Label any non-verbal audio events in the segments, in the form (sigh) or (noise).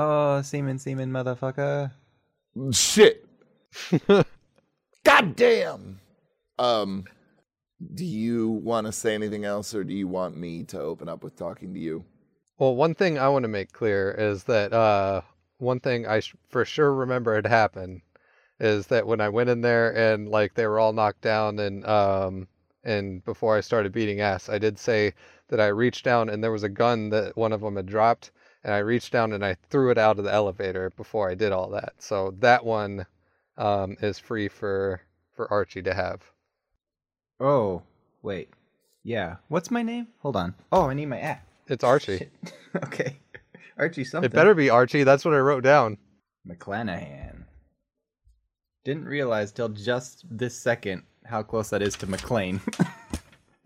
Oh, semen, semen, motherfucker. Shit. (laughs) God damn. Um, do you want to say anything else, or do you want me to open up with talking to you? Well, one thing I want to make clear is that uh, one thing I sh- for sure remember had happened is that when I went in there and like they were all knocked down and um and before I started beating ass, I did say that I reached down and there was a gun that one of them had dropped and I reached down and I threw it out of the elevator before I did all that. So that one um, is free for for Archie to have. Oh, wait. Yeah. What's my name? Hold on. Oh, I need my app. It's Archie. (laughs) Okay. (laughs) Archie something. It better be Archie. That's what I wrote down. McClanahan. Didn't realize till just this second how close that is to McClane.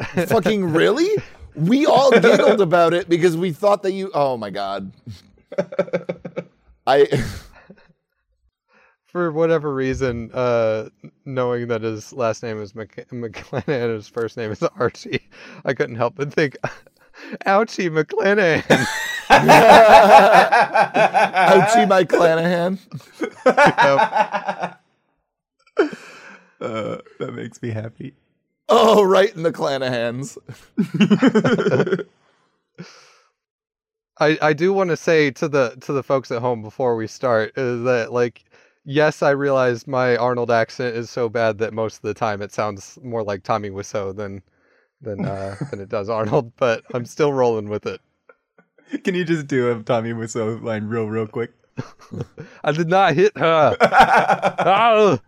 (laughs) Fucking really? We all giggled (laughs) about it because we thought that you. Oh my god. I. For whatever reason, uh, knowing that his last name is Mc- McClanahan and his first name is Archie, I couldn't help but think, (laughs) "Ouchie McClanahan." (laughs) Ouchie, my Clanahan. uh, that makes me happy. Oh, right in the Clanahans. (laughs) I, I do want to say to the to the folks at home before we start is that like yes I realize my Arnold accent is so bad that most of the time it sounds more like Tommy Wiseau than than uh, (laughs) than it does Arnold, but I'm still rolling with it. Can you just do a Tommy Wiseau line real, real quick? (laughs) I did not hit her.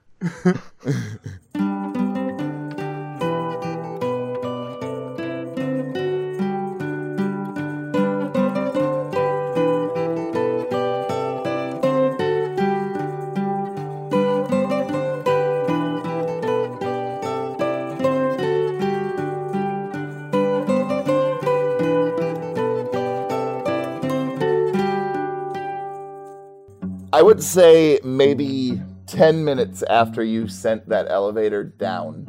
I would say maybe 10 minutes after you sent that elevator down,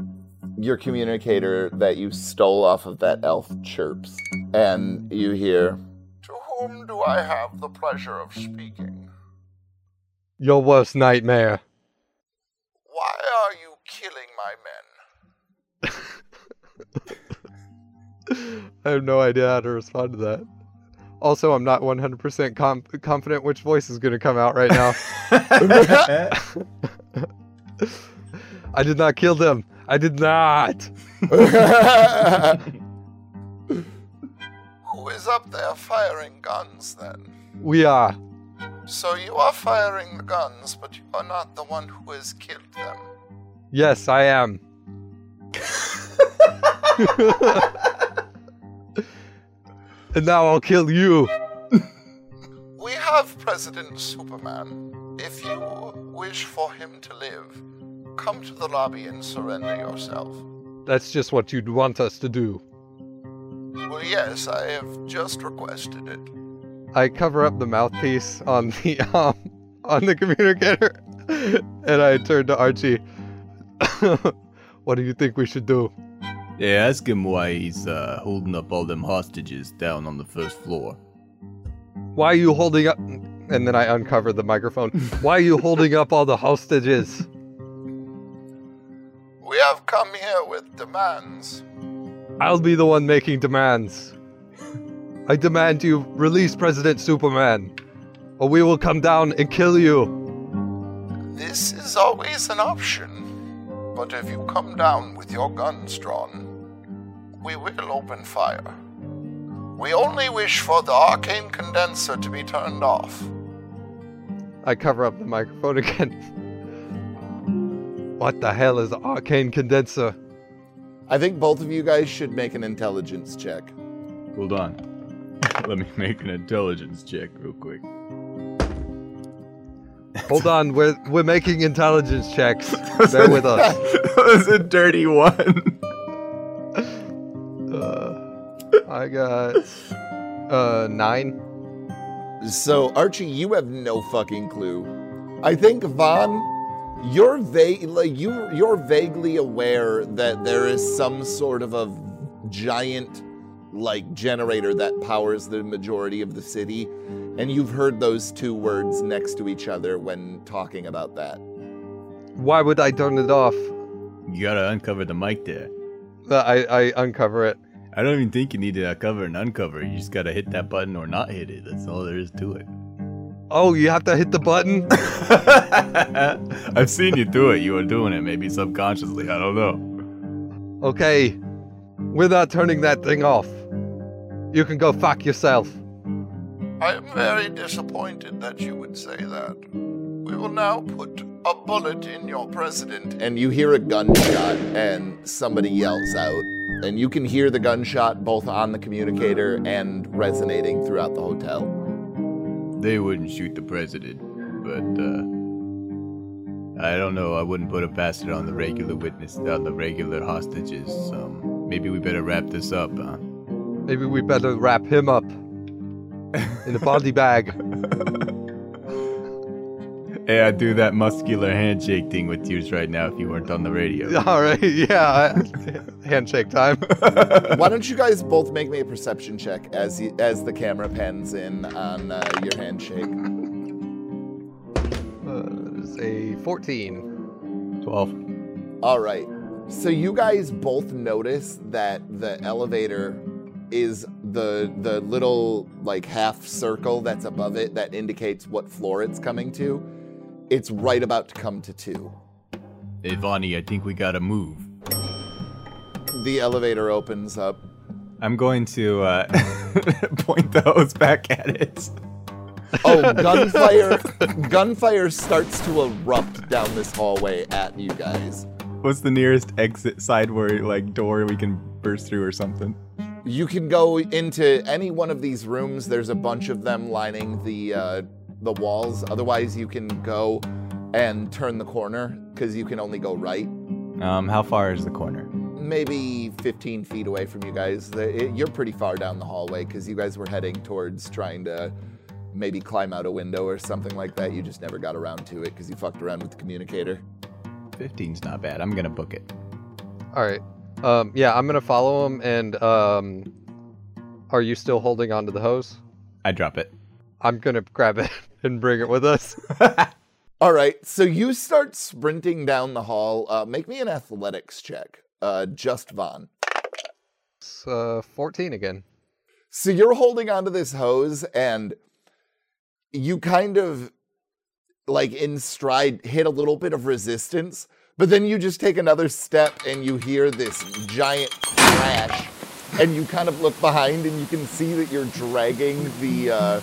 your communicator that you stole off of that elf chirps, and you hear, To whom do I have the pleasure of speaking? Your worst nightmare. Why are you killing my men? (laughs) I have no idea how to respond to that. Also, I'm not 100% com- confident which voice is going to come out right now. (laughs) I did not kill them. I did not. (laughs) (laughs) Who is up there firing guns then? We are. So you are firing the guns, but you are not the one who has killed them. Yes, I am. And now I'll kill you. (laughs) We have President Superman. If you wish for him to live, come to the lobby and surrender yourself. That's just what you'd want us to do. Well, yes, I have just requested it. I cover up the mouthpiece on the (laughs) um, on the communicator, (laughs) and I turn to Archie. (coughs) what do you think we should do? Yeah, ask him why he's uh, holding up all them hostages down on the first floor. Why are you holding up? And then I uncover the microphone. Why are you holding up all the hostages? We have come here with demands. I'll be the one making demands. I demand you release President Superman, or we will come down and kill you. This is always an option. But if you come down with your guns drawn, we will open fire. We only wish for the arcane condenser to be turned off. I cover up the microphone (laughs) again. what the hell is the arcane condenser? I think both of you guys should make an intelligence check. Hold on. (laughs) Let me make an intelligence check real quick. Hold on, we're we're making intelligence checks. (laughs) Bear with us. (laughs) that was a dirty one. Uh, I got uh nine. So, Archie, you have no fucking clue. I think Vaughn, you're va- like you you're vaguely aware that there is some sort of a giant like generator that powers the majority of the city And you've heard those two words next to each other when talking about that. Why would I turn it off? You gotta uncover the mic there. I, I uncover it. I don't even think you need to cover and uncover. You just gotta hit that button or not hit it. That's all there is to it. Oh, you have to hit the button? (laughs) I've seen you do it. You were doing it, maybe subconsciously. I don't know. Okay. We're not turning that thing off. You can go fuck yourself. I am very disappointed that you would say that. We will now put a bullet in your president. And you hear a gunshot, and somebody yells out. And you can hear the gunshot both on the communicator and resonating throughout the hotel. They wouldn't shoot the president, but uh, I don't know. I wouldn't put it past it on the regular witness, on the regular hostages. Um, maybe we better wrap this up, huh? Maybe we better wrap him up in a body bag. Hey, I'd do that muscular handshake thing with you right now if you weren't on the radio. (laughs) All right, yeah. Handshake time. (laughs) Why don't you guys both make me a perception check as you, as the camera pans in on uh, your handshake? Uh, it's a 14. 12. All right. So you guys both notice that the elevator is the the little like half circle that's above it that indicates what floor it's coming to. It's right about to come to two. Hey, Vonnie, I think we gotta move. The elevator opens up. I'm going to uh, (laughs) point the hose back at it. Oh, (laughs) gunfire! gunfire starts to erupt down this hallway at you guys. What's the nearest exit side where like door we can burst through or something? You can go into any one of these rooms. There's a bunch of them lining the uh, the walls. Otherwise, you can go and turn the corner because you can only go right. Um, how far is the corner? Maybe 15 feet away from you guys. The- it- You're pretty far down the hallway because you guys were heading towards trying to maybe climb out a window or something like that. You just never got around to it because you fucked around with the communicator. 15's not bad. I'm gonna book it. All right. Um, yeah, I'm gonna follow him. And um, are you still holding onto the hose? I drop it. I'm gonna grab it (laughs) and bring it with us. (laughs) All right, so you start sprinting down the hall. Uh, make me an athletics check. Uh, just Vaughn. It's uh, 14 again. So you're holding onto this hose and you kind of like in stride hit a little bit of resistance, but then you just take another step and you hear this giant crash and you kind of look behind and you can see that you're dragging the uh,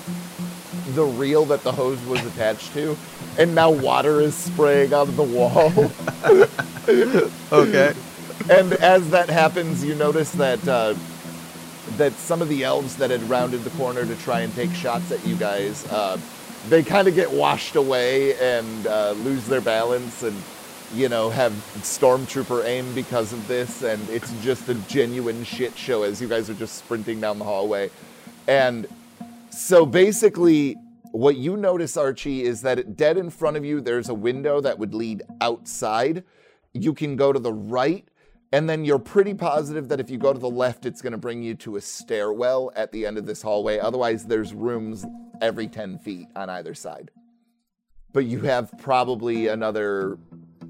the reel that the hose was attached to and now water is spraying out of the wall. (laughs) Okay. and as that happens, you notice that uh, that some of the elves that had rounded the corner to try and take shots at you guys, uh, they kind of get washed away and uh, lose their balance, and you know have stormtrooper aim because of this, and it's just a genuine shit show as you guys are just sprinting down the hallway, and so basically. What you notice, Archie, is that dead in front of you, there's a window that would lead outside. You can go to the right and then you're pretty positive that if you go to the left it's going to bring you to a stairwell at the end of this hallway. Otherwise there's rooms every 10 feet on either side. But you have probably another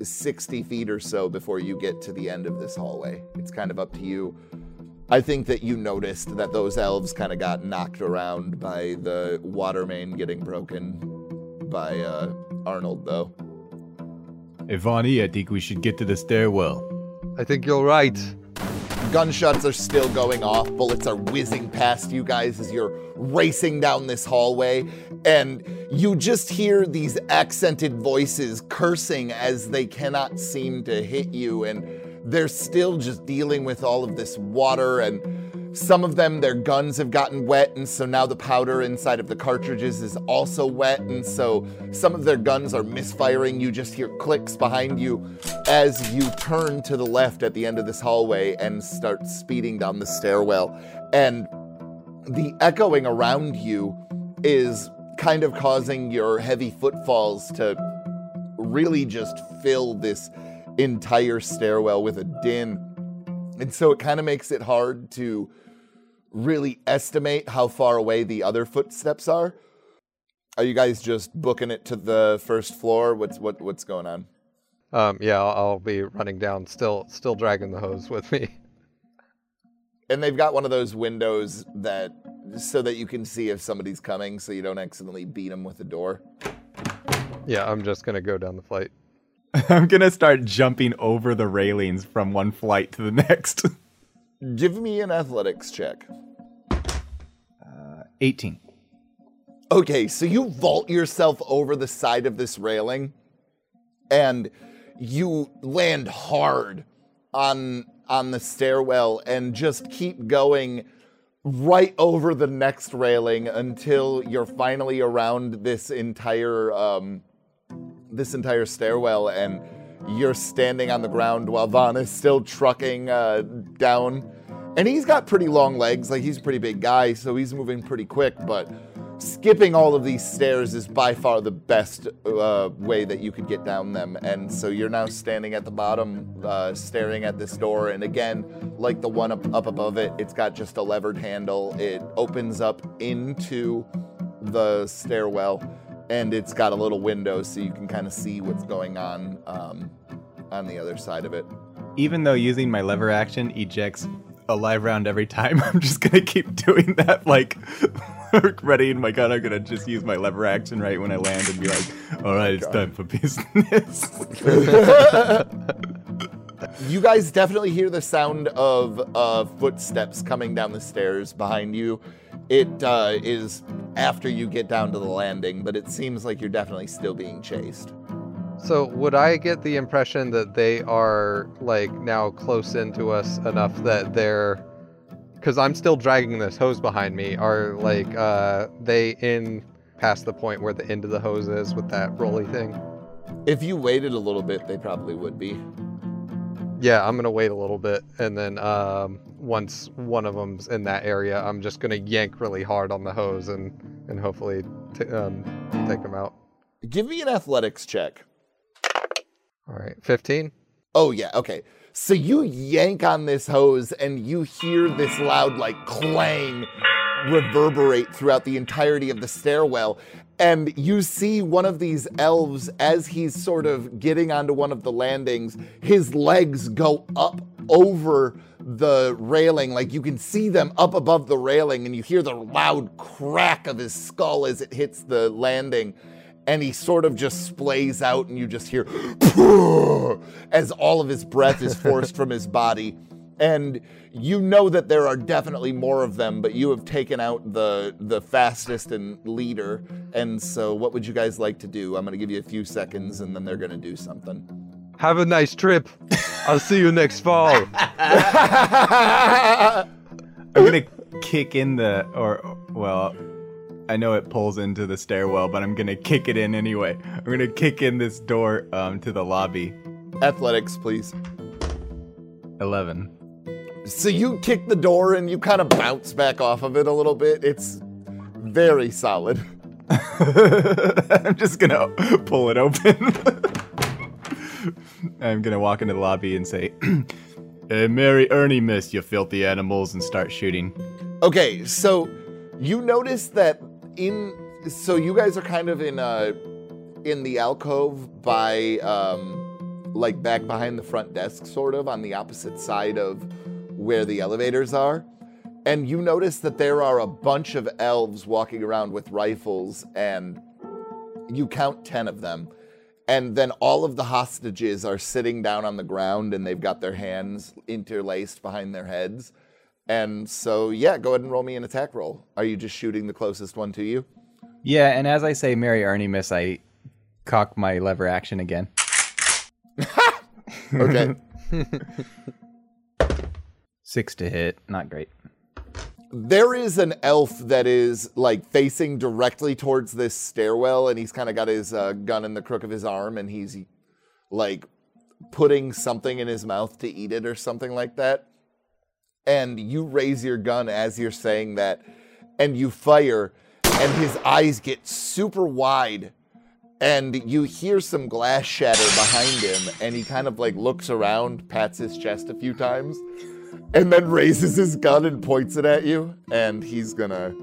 60 feet or so before you get to the end of this hallway it's kind of up to you i think that you noticed that those elves kind of got knocked around by the water main getting broken by uh, arnold though Hey, Vonnie, I think we should get to the stairwell. I think you're right. Gunshots are still going off. Bullets are whizzing past you guys as you're racing down this hallway. And you just hear these accented voices cursing as they cannot seem to hit you. And they're still just dealing with all of this water. And some of them, their guns have gotten wet. And so now the powder inside of the cartridges is also wet. And so some of their guns are misfiring. You just hear clicks behind you as you turn to the left at the end of this hallway and start speeding down the stairwell. And the echoing around you is kind of causing your heavy footfalls to really just fill this entire stairwell with a din. And so it kind of makes it hard to really estimate how far away the other footsteps are. Are you guys just booking it to the first floor? What's what what's going on? Um, yeah, I'll, I'll be running down, still, still dragging the hose with me. And they've got one of those windows that so that you can see if somebody's coming, so you don't accidentally beat them with the door. Yeah, I'm just gonna go down the flight. (laughs) I'm gonna start jumping over the railings from one flight to the next. (laughs) Give me an athletics check. 18. Okay, so you vault yourself over the side of this railing and you land hard on on the stairwell and just keep going right over the next railing until you're finally around this entire um, this entire stairwell and you're standing on the ground while Vaughn is still trucking uh, down. And he's got pretty long legs, like he's a pretty big guy, so he's moving pretty quick, but skipping all of these stairs is by far the best uh, way that you could get down them. And so you're now standing at the bottom, uh, staring at this door. And again, like the one up, up above it, it's got just a levered handle. It opens up into the stairwell, and it's got a little window so you can kind of see what's going on um, on the other side of it. Even though using my lever action ejects a live round every time, (laughs) I'm just gonna keep doing that. Like, (laughs) readying my gun, I'm gonna just use my lever action right when I land and be like, all right, it's time for business. (laughs) You guys definitely hear the sound of uh, footsteps coming down the stairs behind you. It uh, is after you get down to the landing, but it seems like you're definitely still being chased. So would I get the impression that they are like now close into us enough that they're because I'm still dragging this hose behind me. Are like uh they in past the point where the end of the hose is with that rolly thing? If you waited a little bit, they probably would be. Yeah, I'm gonna wait a little bit, and then um, once one of them's in that area, I'm just gonna yank really hard on the hose and and hopefully t- um, take them out. Give me an athletics check. All right, 15. Oh, yeah, okay. So you yank on this hose and you hear this loud, like, clang reverberate throughout the entirety of the stairwell. And you see one of these elves as he's sort of getting onto one of the landings, his legs go up over the railing. Like you can see them up above the railing, and you hear the loud crack of his skull as it hits the landing and he sort of just splays out, and you just hear as all of his breath is forced from his body. And you know that there are definitely more of them, but you have taken out the the fastest and leader. And so, what would you guys like to do? I'm going to give you a few seconds, and then they're going to do something. Have a nice trip. I'll see you next fall. (laughs) I'm gonna kick in the or well, I know it pulls into the stairwell, but I'm gonna kick it in anyway. I'm gonna kick in this door um to the lobby. Athletics, please. Eleven. So you kick the door and you kind of bounce back off of it a little bit. It's very solid. (laughs) I'm just gonna pull it open. (laughs) I'm gonna walk into the lobby and say, (clears throat) Uh, Mary Ernie, miss, you filthy animals, and start shooting. Okay, so you notice that in so you guys are kind of in uh in the alcove by um like back behind the front desk sort of on the opposite side of where the elevators are. And you notice that there are a bunch of elves walking around with rifles and you count 10 of them. And then all of the hostages are sitting down on the ground and they've got their hands interlaced behind their heads. And so, yeah, go ahead and roll me an attack roll. Are you just shooting the closest one to you? "Yeah." And as I say, "Mary Ernie Miss," I cock my lever action again. (laughs) Okay. (laughs) Six to hit. Not great. there is an elf that is like facing directly towards this stairwell, and he's kind of got his uh, gun in the crook of his arm, and he's like putting something in his mouth to eat it or something like that. And you raise your gun as you're saying that, and you fire, and his eyes get super wide. And you hear some glass shatter behind him, and he kind of like looks around, pats his chest a few times, and then raises his gun and points it at you, and he's gonna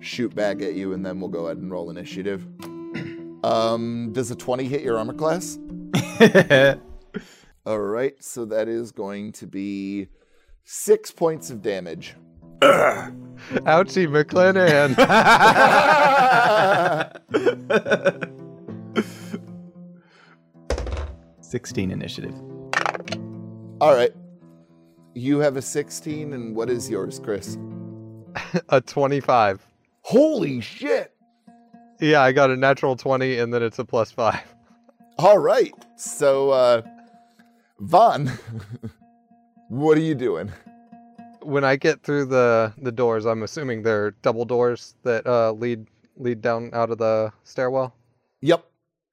shoot back at you, and then we'll go ahead and roll initiative. (clears throat) Um, does a 20 hit your armor class? (laughs) All right, so that is going to be six points of damage. (clears throat) Ouchie, McClanahan. (laughs) Sixteen initiative. All right. You have a 16, and what is yours, Chris? (laughs) a 25. Holy shit! Yeah, I got a natural 20 and then it's a plus 5. All right. So, uh, Vaughn, (laughs) what are you doing? When I get through the the doors, I'm assuming they're double doors that uh, lead lead down out of the stairwell Yep.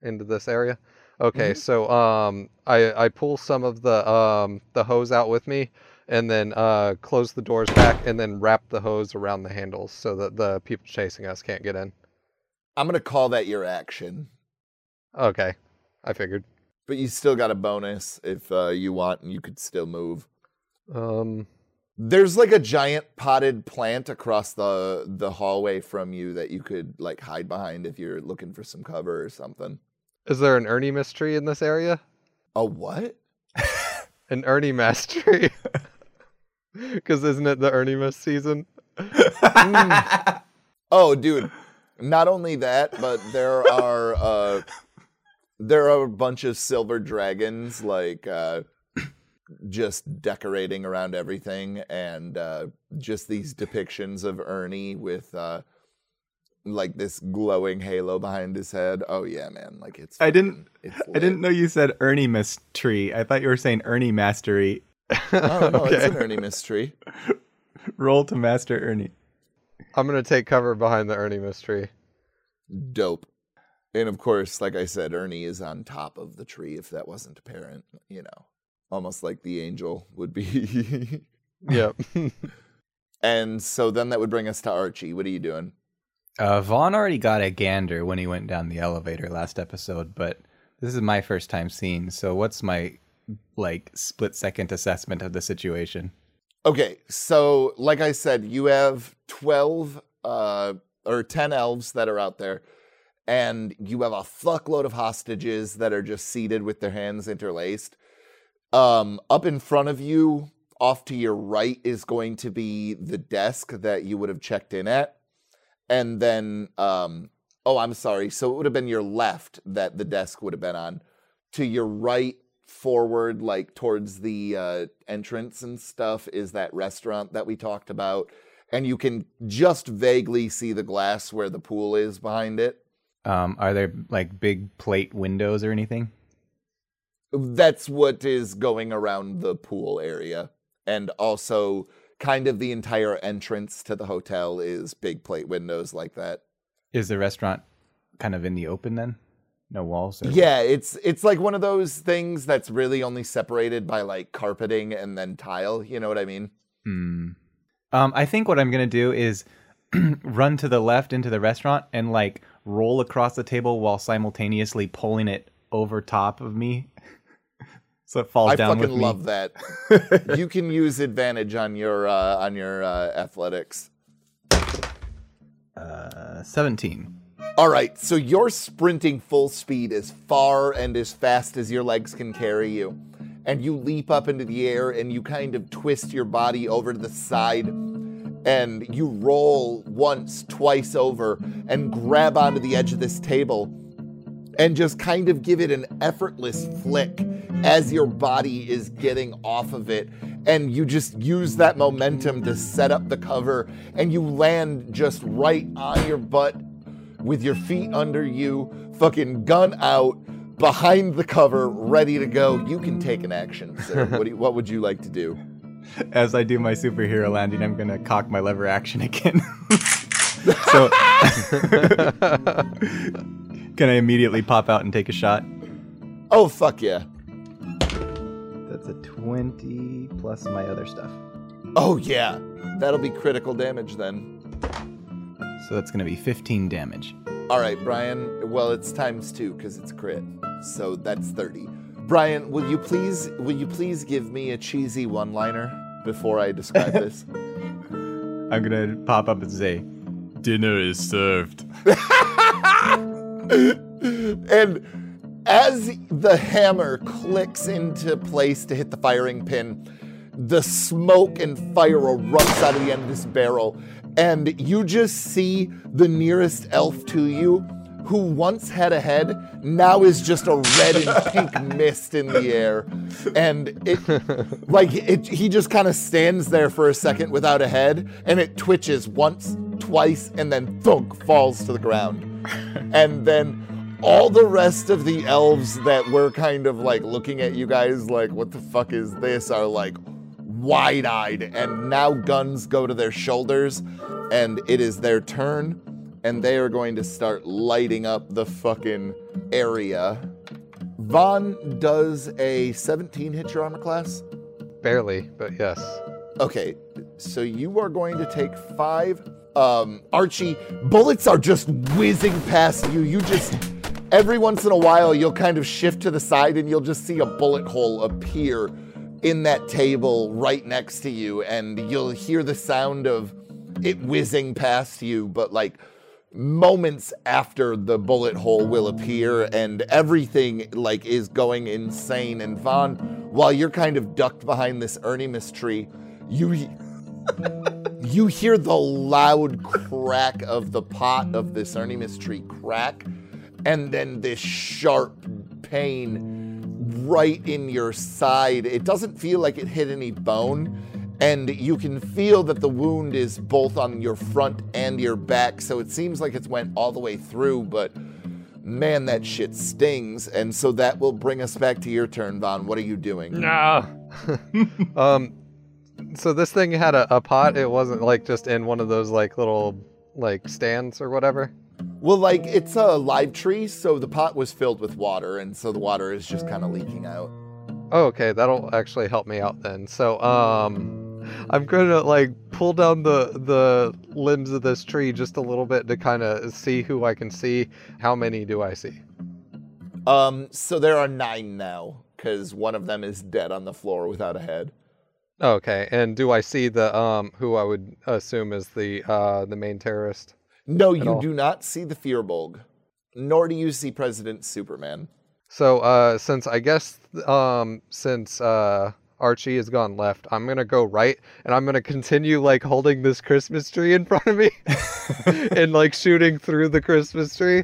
into this area. Okay, so um, I I pull some of the um the hose out with me, and then uh close the doors back, and then wrap the hose around the handles so that the people chasing us can't get in. I'm going to call that your action, Okay, I figured. but you still got a bonus if uh, you want, and you could still move. Um, There's like a giant potted plant across the the hallway from you that you could like hide behind if you're looking for some cover or something. is there an Ernie Mist tree in this area? A what? (laughs) An Ernie Mast tree? (laughs) (laughs) Because isn't it the Ernie Mist season? (laughs) Oh, dude. Not only that, but there are uh there are a bunch of silver dragons like uh just decorating around everything and uh just these depictions of Ernie with uh like this glowing halo behind his head. Oh yeah, man, like it's I didn't. it's I didn't know you said Ernie Mystery. I thought you were saying Ernie Mastery. Oh (laughs) no, it's an Okay. Ernie mystery. Roll to master Ernie. I'm gonna take cover behind the Ernie mystery. Dope. And of course, like I said, Ernie is on top of the tree if that wasn't apparent, you know. Almost like the angel would be. (laughs) Yep. (laughs) and so then that would bring us to Archie. What are you doing? Uh, Vaughn already got a gander when he went down the elevator last episode, but this is my first time seeing. So, what's my like split second assessment of the situation? Okay, so like I said, you have 12 uh, or 10 elves that are out there, and you have a fuckload of hostages that are just seated with their hands interlaced. Um, up in front of you, off to your right, is going to be the desk that you would have checked in at. And then, um, oh, I'm sorry. So it would have been your left that the desk would have been on. To your right, forward, like towards the uh, entrance and stuff, is that restaurant that we talked about. And you can just vaguely see the glass where the pool is behind it. Um, are there like big plate windows or anything? That's what is going around the pool area. And also, kind of the entire entrance to the hotel is big plate windows like that. Is the restaurant kind of in the open then? No walls? Yeah, it's it's like one of those things that's really only separated by like carpeting and then tile. You know what I mean? Hmm. Um, I think what I'm gonna do is (clears throat) run to the left into the restaurant and like roll across the table while simultaneously pulling it over top of me, (laughs) so it falls I down fucking with me. I fucking love that. (laughs) you can use advantage on your uh, on your uh, athletics. Uh, Seventeen. All right, so you're sprinting full speed as far and as fast as your legs can carry you. And you leap up into the air and you kind of twist your body over to the side and you roll once, twice over and grab onto the edge of this table and just kind of give it an effortless flick as your body is getting off of it. And you just use that momentum to set up the cover and you land just right on your butt with your feet under you, fucking gun out, behind the cover, ready to go. You can take an action. sir. (laughs) what, do you, what would you like to do? As I do my superhero landing, I'm gonna cock my lever action again. (laughs) so, (laughs) can I immediately pop out and take a shot? Oh, fuck yeah. That's a twenty plus my other stuff. Oh, yeah. That'll be critical damage then. So that's gonna be fifteen damage. All right, Brian. Well, it's times two because it's crit. So that's 30. Brian, will you please will you please give me a cheesy one-liner before I describe (laughs) this? I'm gonna pop up and say, Dinner is served. (laughs) and as the hammer clicks into place to hit the firing pin, the smoke and fire erupts out of the end of this barrel, and you just see the nearest elf to you, who once had a head, now is just a red and (laughs) pink mist in the air, and it, (laughs) like it, he just kind of stands there for a second without a head, and it twitches once, twice, and then thunk falls to the ground, (laughs) and then all the rest of the elves that were kind of like looking at you guys like, what the fuck is this? are like wide eyed. And now guns go to their shoulders, and it is their turn. And they are going to start lighting up the fucking area. Vaughn does a 17 hit your armor class. Barely, but yes. Okay, so you are going to take five. Um, Archie, bullets are just whizzing past you. You just every once in a while you'll kind of shift to the side and you'll just see a bullet hole appear in that table right next to you and you'll hear the sound of it whizzing past you but like moments after the bullet hole will appear and everything like is going insane. And Vaughn while you're kind of ducked behind this Erniemus tree you (laughs) you hear the loud crack of the pot of this Erniemus tree crack and then this sharp pain right in your side. It doesn't feel like it hit any bone, and you can feel that the wound is both on your front and your back, so it seems like it's went all the way through, but man, that shit stings. And so that will bring us back to your turn, Vaughn. What are you doing? No. (laughs) um, so this thing had a, a pot. It wasn't like just in one of those like little like stands or whatever. Well, like it's a live tree, so the pot was filled with water, and so the water is just kind of leaking out. Oh, okay, that'll actually help me out then. So, um, I'm gonna like pull down the the limbs of this tree just a little bit to kind of see who I can see. How many do I see? Um, so there are nine now because one of them is dead on the floor without a head. Okay, and do I see the um who I would assume is the uh the main terrorist? No, you all. do not see the Firbolg, nor do you see President Superman. So, uh, since I guess, um, since uh, Archie has gone left, I'm gonna go right, and I'm gonna continue like holding this Christmas tree in (laughs) front of me, (laughs) and like shooting through the Christmas tree.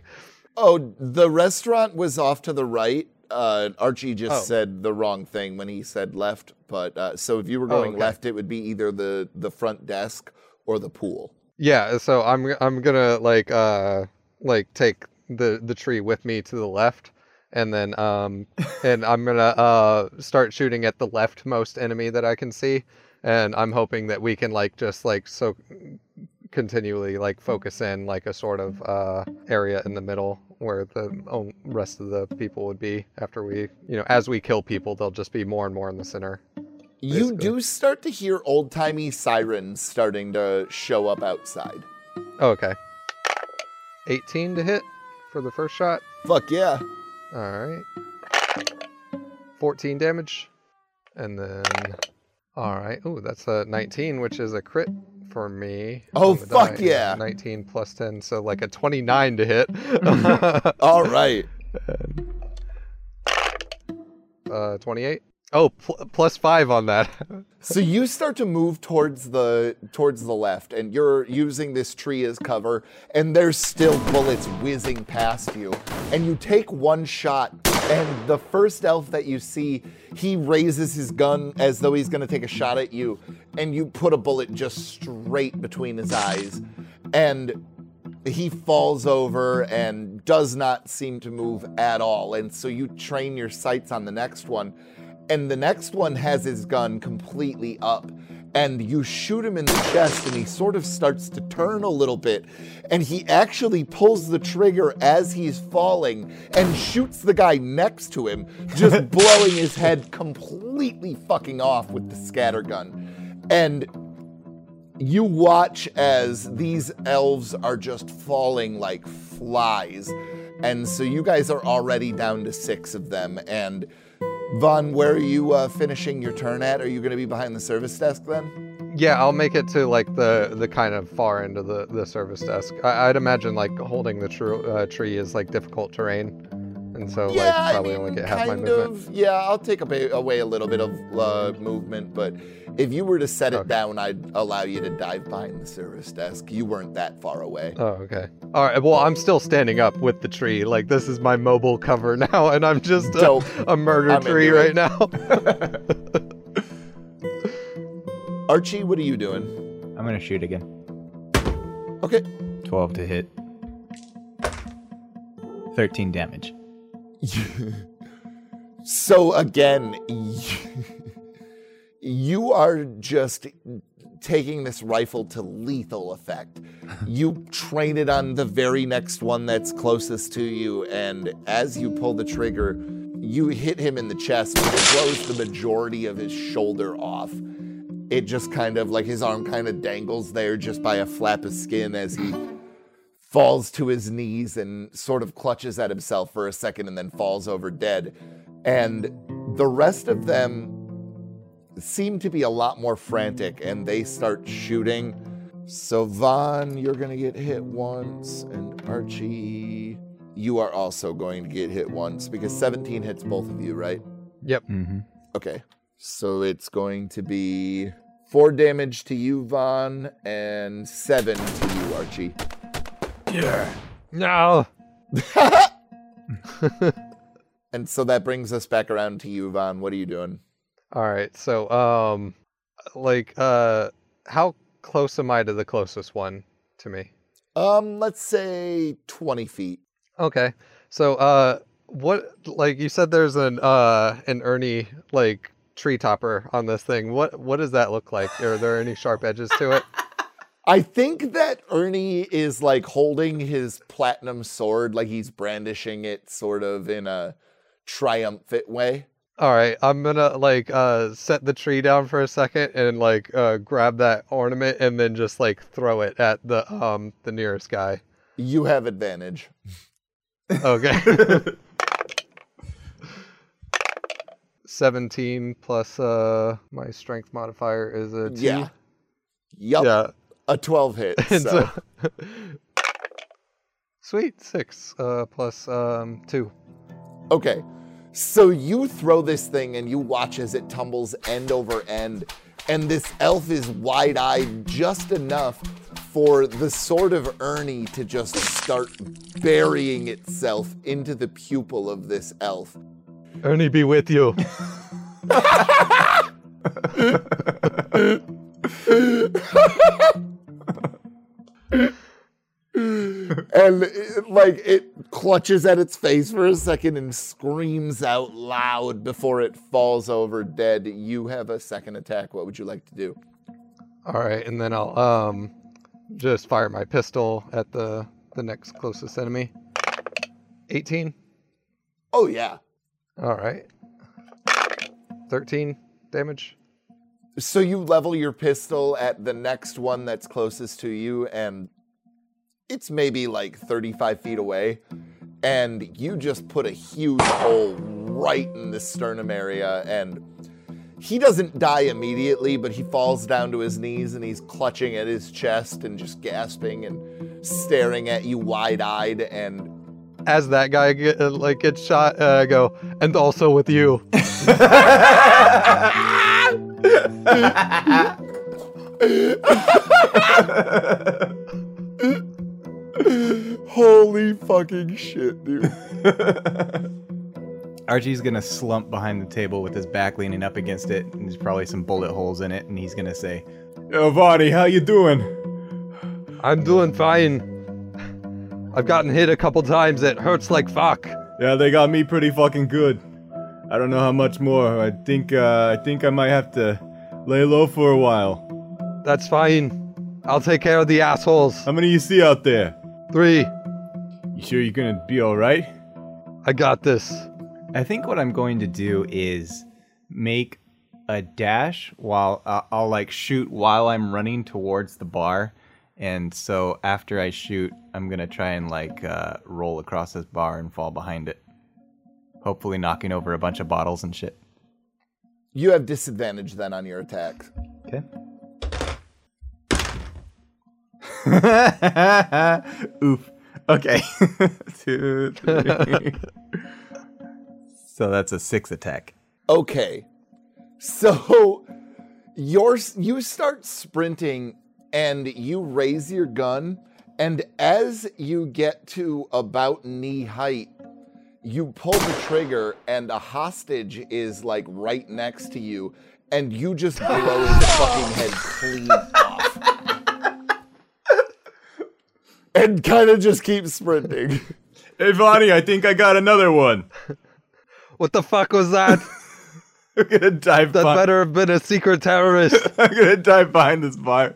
Oh, the restaurant was off to the right. Uh, Archie just Oh. said the wrong thing when he said left. But uh, so if you were Oh, going okay. left, it would be either the the front desk or the pool. Yeah, so I'm I'm gonna like uh like take the the tree with me to the left, and then um and I'm gonna uh start shooting at the leftmost enemy that I can see, and I'm hoping that we can like just like so continually like focus in like a sort of uh area in the middle where the rest of the people would be after we you know as we kill people they'll just be more and more in the center. You Basically. do start to hear old timey sirens starting to show up outside. Oh, okay. 18 to hit for the first shot. Fuck yeah! All right. 14 damage. And then. All right. Ooh, that's a 19, which is a crit for me. Oh, fuck die. yeah. 19 plus 10, so like a 29 to hit. (laughs) All right. (laughs) uh, 28. Oh, pl- plus 5 on that. (laughs) So you start to move towards the towards the left, and you're using this tree as cover, and there's still bullets whizzing past you. And you take one shot, and the first elf that you see, he raises his gun as though he's gonna take a shot at you, and you put a bullet just straight between his eyes. And he falls over and does not seem to move at all. And so you train your sights on the next one. And the next one has his gun completely up. And you shoot him in the chest, and he sort of starts to turn a little bit. And he actually pulls the trigger as he's falling and shoots the guy next to him, just (laughs) blowing his head completely fucking off with the scatter gun. And you watch as these elves are just falling like flies. And so you guys are already down to six of them. And Vaughn, where are you uh, finishing your turn at? Are you going to be behind the service desk then? Yeah, I'll make it to like the the kind of far end of the the service desk. I, I'd imagine like holding the tr- uh, tree is like difficult terrain, and so yeah, like probably I mean, only get half my movement. of. Yeah, I'll take away, away a little bit of uh, movement, but if you were to set it Okay. down, I'd allow you to dive behind the service desk. You weren't that far away. Oh, okay. All right. Well, I'm still standing up with the tree. Like this is my mobile cover (laughs) now, and I'm just a, a murder I'm tree right it. now. (laughs) Archie, what are you doing? I'm gonna shoot again. Okay. 12 to hit. 13 damage. (laughs) so again, you are just taking this rifle to lethal effect. You train it on the very next one that's closest to you, and as you pull the trigger, you hit him in the chest, which throws the majority of his shoulder off. It just kind of like his arm kind of dangles there just by a flap of skin as he falls to his knees and sort of clutches at himself for a second and then falls over dead. And the rest of them seem to be a lot more frantic and they start shooting. So, Vaughn, you're going to get hit once, and Archie, you are also going to get hit once because 17 hits both of you, right? yep. Mm-hmm. Okay. So it's going to be four damage to you, Vaughn, and seven to you, Archie. No. (laughs) And so that brings us back around to you, Vaughn. What are you doing? All right. So, um, like, uh, how close am I to the closest one to me? Um, let's say 20 feet. Okay. So, uh, what, like, you said there's an, uh, an Ernie, like, tree topper on this thing. What, what does that look like? Are there any sharp edges to it? (laughs) I think that Ernie is like holding his platinum sword, like he's brandishing it sort of in a triumphant way. All right, I'm gonna like uh set the tree down for a second and like uh grab that ornament and then just like throw it at the um the nearest guy. You have advantage. Okay. (laughs) 17 plus uh my strength modifier is a T. Yeah. Yup. Yeah. A 12 hit. (laughs) So. so (laughs) Sweet. 6 uh plus um 2. Okay. So you throw this thing and you watch as it tumbles end over end, and this elf is wide eyed just enough for the sword of Ernie to just start burying itself into the pupil of this elf. Ernie be with you. (laughs) And it, like it clutches at its face for a second and screams out loud before it falls over dead. You have a second attack. What would you like to do? All right, and then I'll um just fire my pistol at the the next closest enemy. 18. Oh, yeah. All right. 13 damage. So you level your pistol at the next one that's closest to you, and it's maybe like 35 feet away. And you just put a huge hole right in the sternum area, and he doesn't die immediately, but he falls down to his knees and he's clutching at his chest and just gasping and staring at you wide eyed. And As that guy get, uh, like gets shot, uh, I go, and also with you. (laughs) (laughs) (laughs) holy fucking shit, dude. (laughs) Archie's gonna slump behind the table with his back leaning up against it, and there's probably some bullet holes in it, and he's gonna say, Yo, Vardy, how you doing? I'm doing fine. I've gotten hit a couple times. It hurts like fuck. Yeah, they got me pretty fucking good. I don't know how much more. I think, uh, I think I might have to lay low for a while. That's fine. I'll take care of the assholes. How many you see out there? Three. You sure you're gonna be alright? I got this. I think what I'm going to do is make a dash while uh, I'll like shoot while I'm running towards the bar. And so after I shoot, I'm going to try and like uh, roll across this bar and fall behind it. Hopefully, knocking over a bunch of bottles and shit. You have disadvantage then on your attacks. Okay. (laughs) Oof. Okay. (laughs) Two, three. so that's a six attack. Okay. So you're you start sprinting and you raise your gun and as you get to about knee height you pull the trigger and a hostage is like right next to you and you just blow his fucking head clean (laughs) off. And kind of just keep sprinting. (laughs) Hey, Vonnie, I think I got another one. (laughs) What the fuck was that? (laughs) I'm gonna dive. That behind- better have been a secret terrorist. I'm gonna dive behind this bar.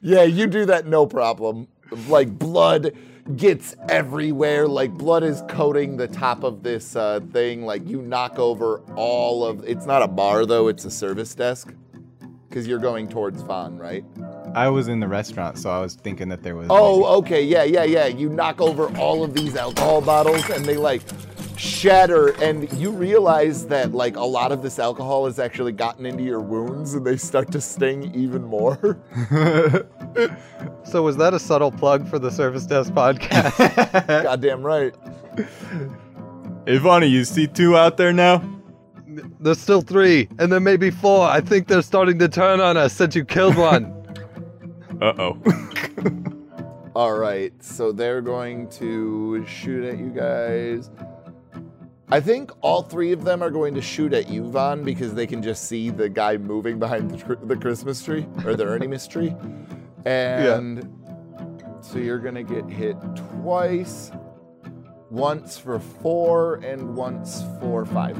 Yeah, you do that no problem. Like blood gets everywhere. Like blood is coating the top of this uh, thing. Like you knock over all of. It's not a bar though. It's a service desk. Because you're going towards Vaughn, right? I was in the restaurant, so I was thinking that there was. Oh, okay, yeah, yeah, yeah. You knock over all of these alcohol bottles, and they like shatter, and you realize that like a lot of this alcohol has actually gotten into your wounds, and they start to sting even more. (laughs) so was that a subtle plug for the Service Desk podcast? (laughs) Goddamn right. Hey, Vonnie, you see two out there now? There's still three, and there may be four. I think they're starting to turn on us since you killed one. (laughs) Uh oh. (laughs) All right, so they're going to shoot at you guys. I think all three of them are going to shoot at you, Vaughn, because they can just see the guy moving behind the, tr- the Christmas tree or the Erniemus tree. And so you're going to get hit twice once for four and once for five.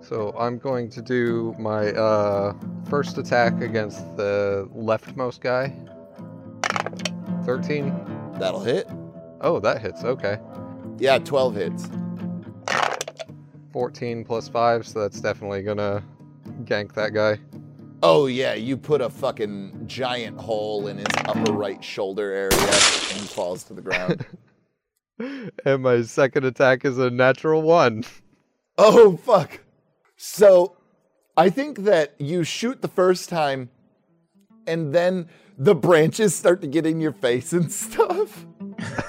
So I'm going to do my uh, first attack against the leftmost guy. 13. That'll hit. Oh, that hits. Okay. Yeah, 12 hits. 14 plus 5, so that's definitely gonna gank that guy. Oh, yeah, you put a fucking giant hole in his upper right shoulder area and he falls to the ground. (laughs) And my second attack is a natural 1. Oh, fuck. So I think that you shoot the first time and then the branches start to get in your face and stuff.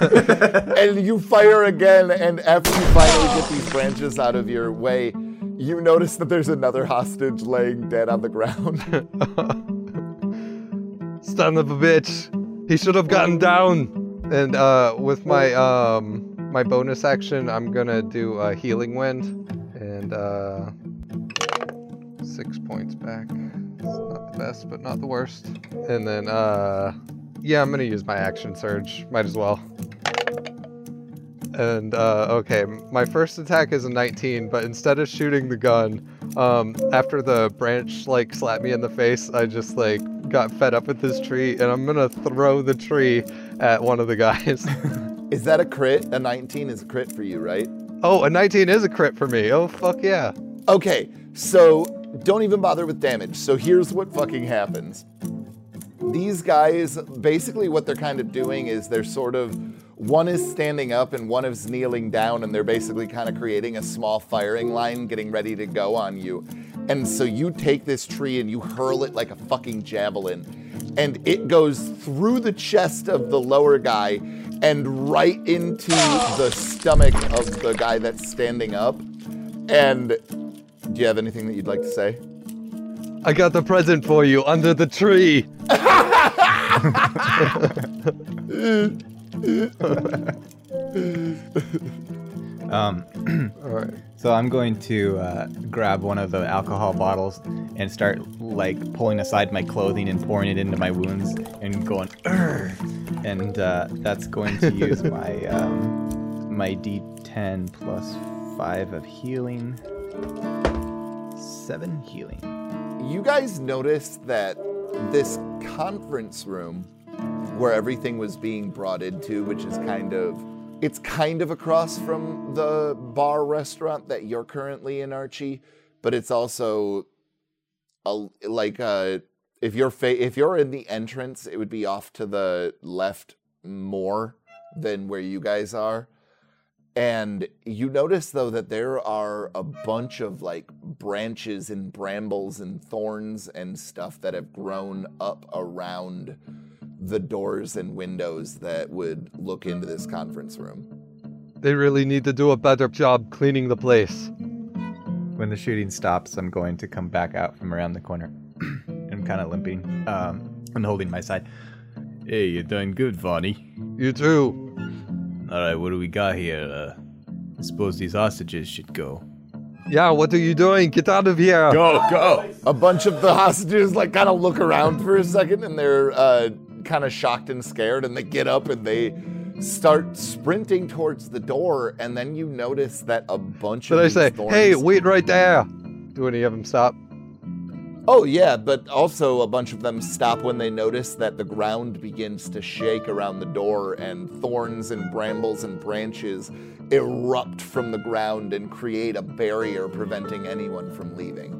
(laughs) and you fire again, and after you finally get these branches out of your way, you notice that there's another hostage laying dead on the ground. (laughs) Son of a bitch. He should have gotten down. And uh, with my um my bonus action, I'm gonna do a healing wind and uh, six points back. It's not the best, but not the worst. And then uh, yeah, I'm gonna use my action surge. Might as well. And uh, okay, my first attack is a 19, but instead of shooting the gun, um, after the branch like slapped me in the face, I just like got fed up with this tree, and I'm gonna throw the tree at one of the guys. (laughs) is that a crit? A 19 is a crit for you, right? oh, a 19 is a crit for me. Oh fuck yeah! Okay, so don't even bother with damage. So here's what fucking happens. These guys, basically, what they're kind of doing is they're sort of one is standing up and one is kneeling down, and they're basically kind of creating a small firing line, getting ready to go on you. And so you take this tree and you hurl it like a fucking javelin, and it goes through the chest of the lower guy and right into the stomach of the guy that's standing up. And do you have anything that you'd like to say? I got the present for you under the tree. (laughs) Um, (clears throat) All right. so I'm going to uh, grab one of the alcohol bottles and start like pulling aside my clothing and pouring it into my wounds and going, "Urgh." and uh, that's going to use (laughs) my um, my D10 plus five of healing, seven healing. You guys noticed that this conference room where everything was being brought into, which is kind of it's kind of across from the bar restaurant that you're currently in, Archie, but it's also a, like uh if you're fa- if you're in the entrance, it would be off to the left more than where you guys are. And you notice though that there are a bunch of like branches and brambles and thorns and stuff that have grown up around the doors and windows that would look into this conference room. They really need to do a better job cleaning the place. When the shooting stops, I'm going to come back out from around the corner. (clears throat) I'm kind of limping um, and holding my side. Hey, you done good, Vonnie. You too. All right, what do we got here? Uh, I suppose these hostages should go. Yeah, what are you doing? Get out of here. Go, go! A bunch of the hostages like kind of look around for a second and they're uh, kind of shocked and scared and they get up and they start sprinting towards the door and then you notice that a bunch But of I say, thorns- hey, wait right there. Do any of them stop? Oh yeah, but also a bunch of them stop when they notice that the ground begins to shake around the door and thorns and brambles and branches erupt from the ground and create a barrier preventing anyone from leaving.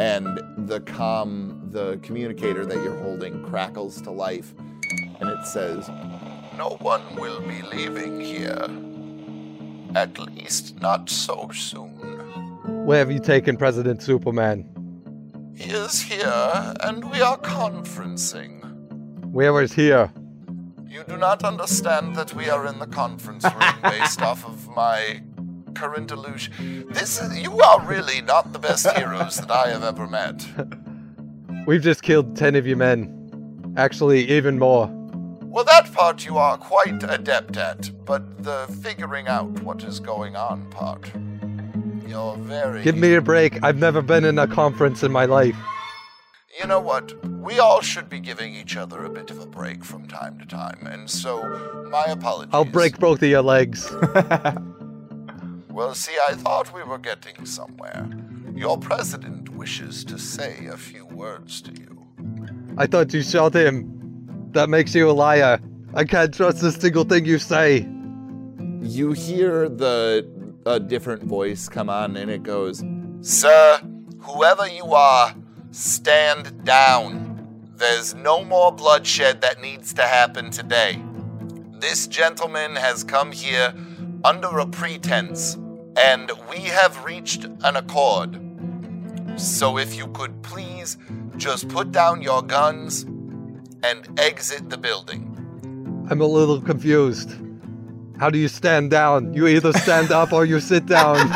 And the com, the communicator that you're holding crackles to life and it says, No one will be leaving here. At least not so soon. Where have you taken President Superman? He is here, and we are conferencing. Where is here? You do not understand that we are in the conference room (laughs) based off of my current illusion. This is, you are really not the best heroes that I have ever met. (laughs) We've just killed 10 of your men. Actually, even more. Well, that part you are quite adept at, but the figuring out what is going on part, you're very. Give me a break. I've never been in a conference in my life. You know what? We all should be giving each other a bit of a break from time to time, and so my apologies. I'll break both of your legs. (laughs) Well, see, I thought we were getting somewhere. Your president wishes to say a few words to you. I thought you shot him. That makes you a liar. I can't trust a single thing you say. you hear the a different voice come on and it goes, Sir, whoever you are, stand down. There's no more bloodshed that needs to happen today. This gentleman has come here under a pretense, and we have reached an accord. So if you could please just put down your guns and exit the building. I'm a little confused. How do you stand down? You either stand up or you sit down. (laughs)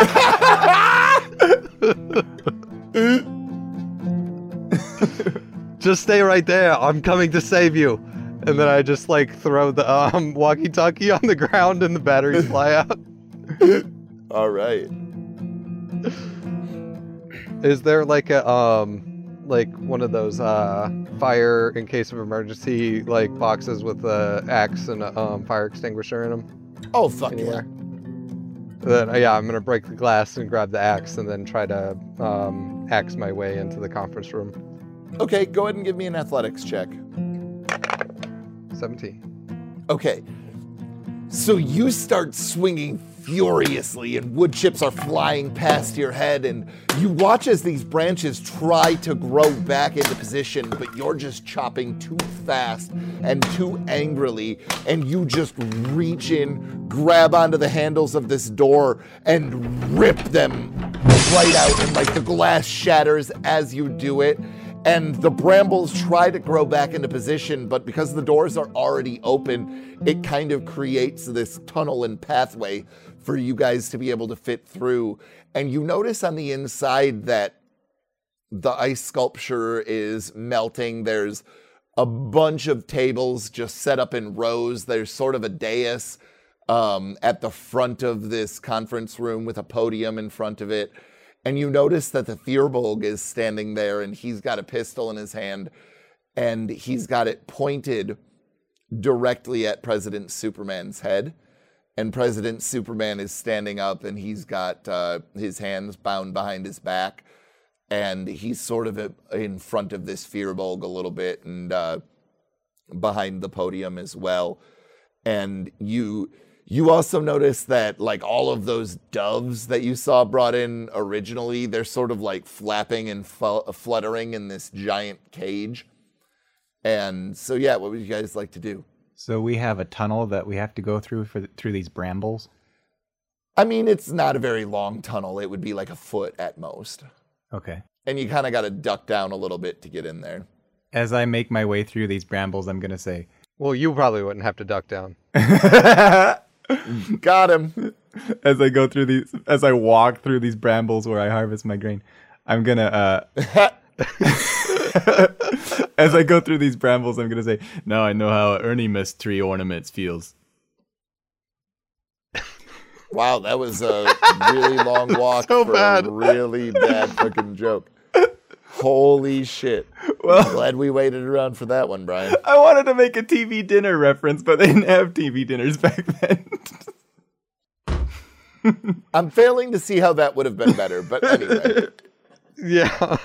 just stay right there. I'm coming to save you. And then I just like throw the um, walkie-talkie on the ground and the batteries fly out. All right. Is there like a um like one of those uh fire in case of emergency like boxes with a axe and a um, fire extinguisher in them? Oh, fuck Anywhere. Then uh, yeah, I'm gonna break the glass and grab the axe and then try to um, axe my way into the conference room. Okay, go ahead and give me an athletics check. Seventeen. Okay. So you start swinging furiously, and wood chips are flying past your head, and you watch as these branches try to grow back into position, but you're just chopping too fast and too angrily, and you just reach in, grab onto the handles of this door, and rip them right out, and like the glass shatters as you do it and the brambles try to grow back into position, but because the doors are already open, it kind of creates this tunnel and pathway for you guys to be able to fit through. And you notice on the inside that the ice sculpture is melting. There's a bunch of tables just set up in rows. There's sort of a dais um, at the front of this conference room with a podium in front of it. And you notice that the Firbolg is standing there and he's got a pistol in his hand and he's got it pointed directly at President Superman's head. And President Superman is standing up and he's got uh, his hands bound behind his back. And he's sort of uh, in front of this Firbolg a little bit and uh, behind the podium as well. And you you also notice that like all of those doves that you saw brought in originally, they're sort of like flapping and fu- fluttering in this giant cage. And so yeah, what would you guys like to do? So we have a tunnel that we have to go through for through these brambles. I mean, it's not a very long tunnel. It would be like a foot at most. Okay. And you kind of got to duck down a little bit to get in there. As I make my way through these brambles, I'm gonna say, Well, you probably wouldn't have to duck down. (laughs) Got him. as I go through these, as I walk through these brambles where I harvest my grain, I'm gonna, uh, (laughs) (laughs) as I go through these brambles, I'm gonna say, Now I know how Ernie missed tree ornaments feels. Wow, that was a really long (laughs) walk So for bad. a really bad fucking joke. Holy shit. well, Glad we waited around for that one, Brian. I wanted to make a TV dinner reference, but they didn't have TV dinners back then. I'm failing to see how that would have been better, but anyway. (laughs) Yeah.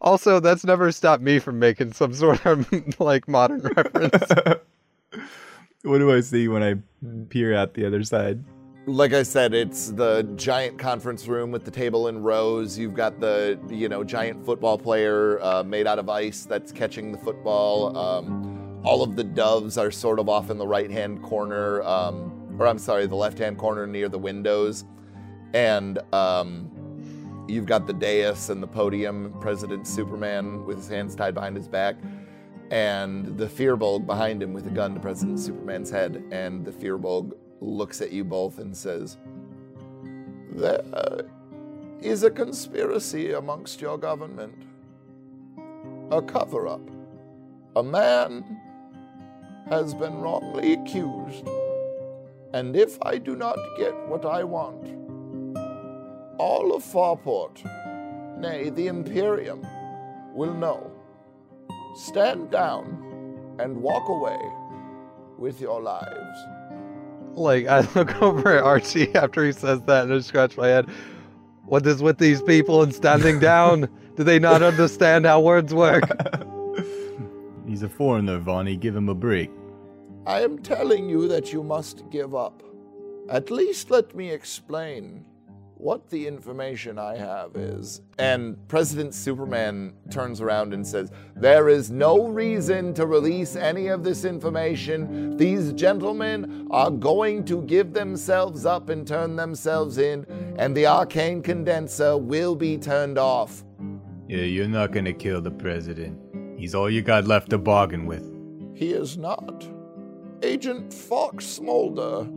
Also, that's never stopped me from making some sort of (laughs) like modern reference. (laughs) what do I see when I peer out the other side? Like I said, it's the giant conference room with the table in rows. You've got the, you know, giant football player uh, made out of ice that's catching the football. Um, all of the doves are sort of off in the right hand corner, um, or I'm sorry, the left hand corner near the windows. And um, you've got the dais and the podium, President Superman with his hands tied behind his back, and the Firbolg behind him with a gun to President Superman's head. And the Firbolg looks at you both and says, There is a conspiracy amongst your government, a cover up. A man has been wrongly accused, and if I do not get what I want, all of Farport, nay, the Imperium, will know. Stand down and walk away with your lives. like, I (laughs) look over at Archie after he says that and I scratch my head. What is with these people and standing (laughs) down? Do they not understand how words work? (laughs) He's a foreigner, Vonnie. Give him a break. I am telling you that you must give up. At least let me explain what the information I have is. And President Superman turns around and says, There is no reason to release any of this information. These gentlemen are going to give themselves up and turn themselves in, and the arcane condenser will be turned off. Yeah, you're not gonna kill the president. He's all you got left to bargain with. He is not. Agent Fox Smolder